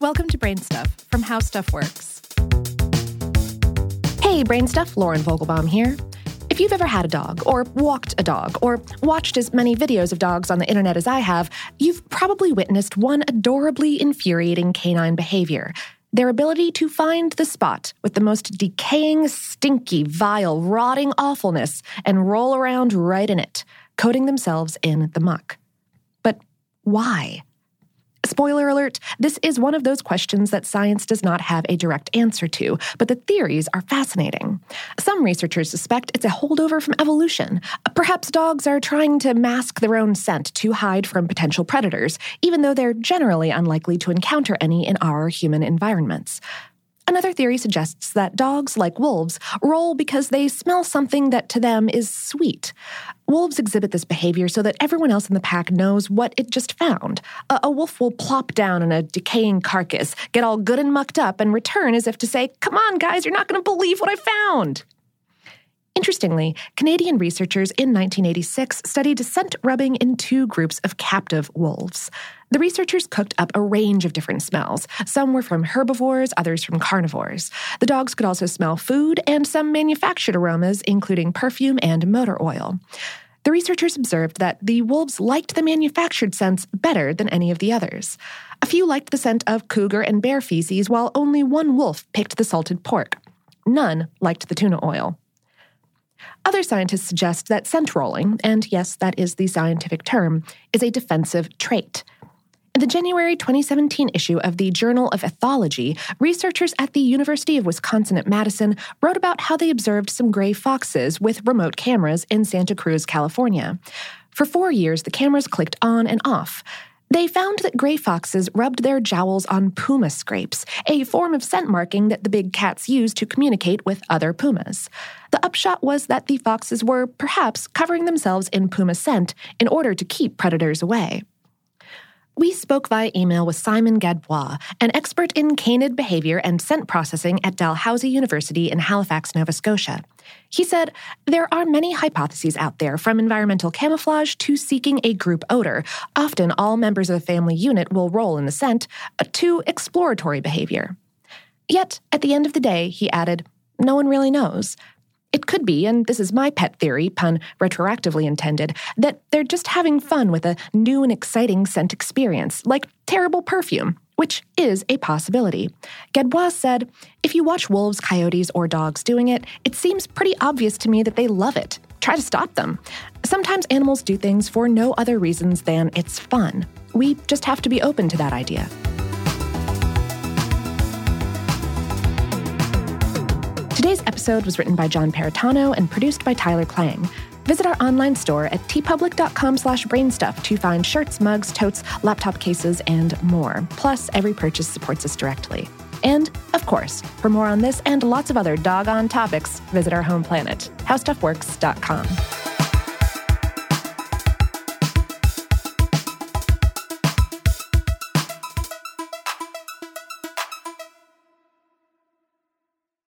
Welcome to Brain Stuff from How Stuff Works. Hey, Brain Stuff, Lauren Vogelbaum here. If you've ever had a dog, or walked a dog, or watched as many videos of dogs on the internet as I have, you've probably witnessed one adorably infuriating canine behavior their ability to find the spot with the most decaying, stinky, vile, rotting awfulness and roll around right in it, coating themselves in the muck. But why? Spoiler alert, this is one of those questions that science does not have a direct answer to, but the theories are fascinating. Some researchers suspect it's a holdover from evolution. Perhaps dogs are trying to mask their own scent to hide from potential predators, even though they're generally unlikely to encounter any in our human environments. Another theory suggests that dogs, like wolves, roll because they smell something that to them is sweet. Wolves exhibit this behavior so that everyone else in the pack knows what it just found. A, a, wolf will plop down on a decaying carcass, get all good and mucked up, and return as if to say, Come on, guys, you're not going to believe what I found. Interestingly, Canadian researchers in 1986 studied scent rubbing in two groups of captive wolves. The researchers cooked up a range of different smells. Some were from herbivores, others from carnivores. The dogs could also smell food and some manufactured aromas, including perfume and motor oil. The researchers observed that the wolves liked the manufactured scents better than any of the others. A few liked the scent of cougar and bear feces, while only one wolf picked the salted pork. None liked the tuna oil. Other scientists suggest that scent rolling, and yes, that is the scientific term, is a defensive trait. In the January 2017 issue of the Journal of Ethology, researchers at the University of Wisconsin at Madison wrote about how they observed some gray foxes with remote cameras in Santa Cruz, California. For four years, the cameras clicked on and off. They found that gray foxes rubbed their jowls on puma scrapes, a form of scent marking that the big cats use to communicate with other pumas. The upshot was that the foxes were perhaps covering themselves in puma scent in order to keep predators away. We spoke via email with Simon Gadbois, an expert in canid behavior and scent processing at Dalhousie University in Halifax, Nova Scotia. He said, There are many hypotheses out there, from environmental camouflage to seeking a group odor. Often, all members of a family unit will roll in the scent, uh, to exploratory behavior. Yet, at the end of the day, he added, no one really knows. It could be, and this is my pet theory, pun retroactively intended, that they're just having fun with a new and exciting scent experience, like terrible perfume, which is a possibility. Gadbois said, If you watch wolves, coyotes, or dogs doing it, it seems pretty obvious to me that they love it. Try to stop them. Sometimes animals do things for no other reasons than it's fun. We just have to be open to that idea. Today's episode was written by John Perritano and produced by Tyler Klang. Visit our online store at teepublic.com slash brainstuff to find shirts, mugs, totes, laptop cases, and more. Plus, every purchase supports us directly. And, of course, for more on this and lots of other doggone topics, visit our home planet, howstuffworks.com.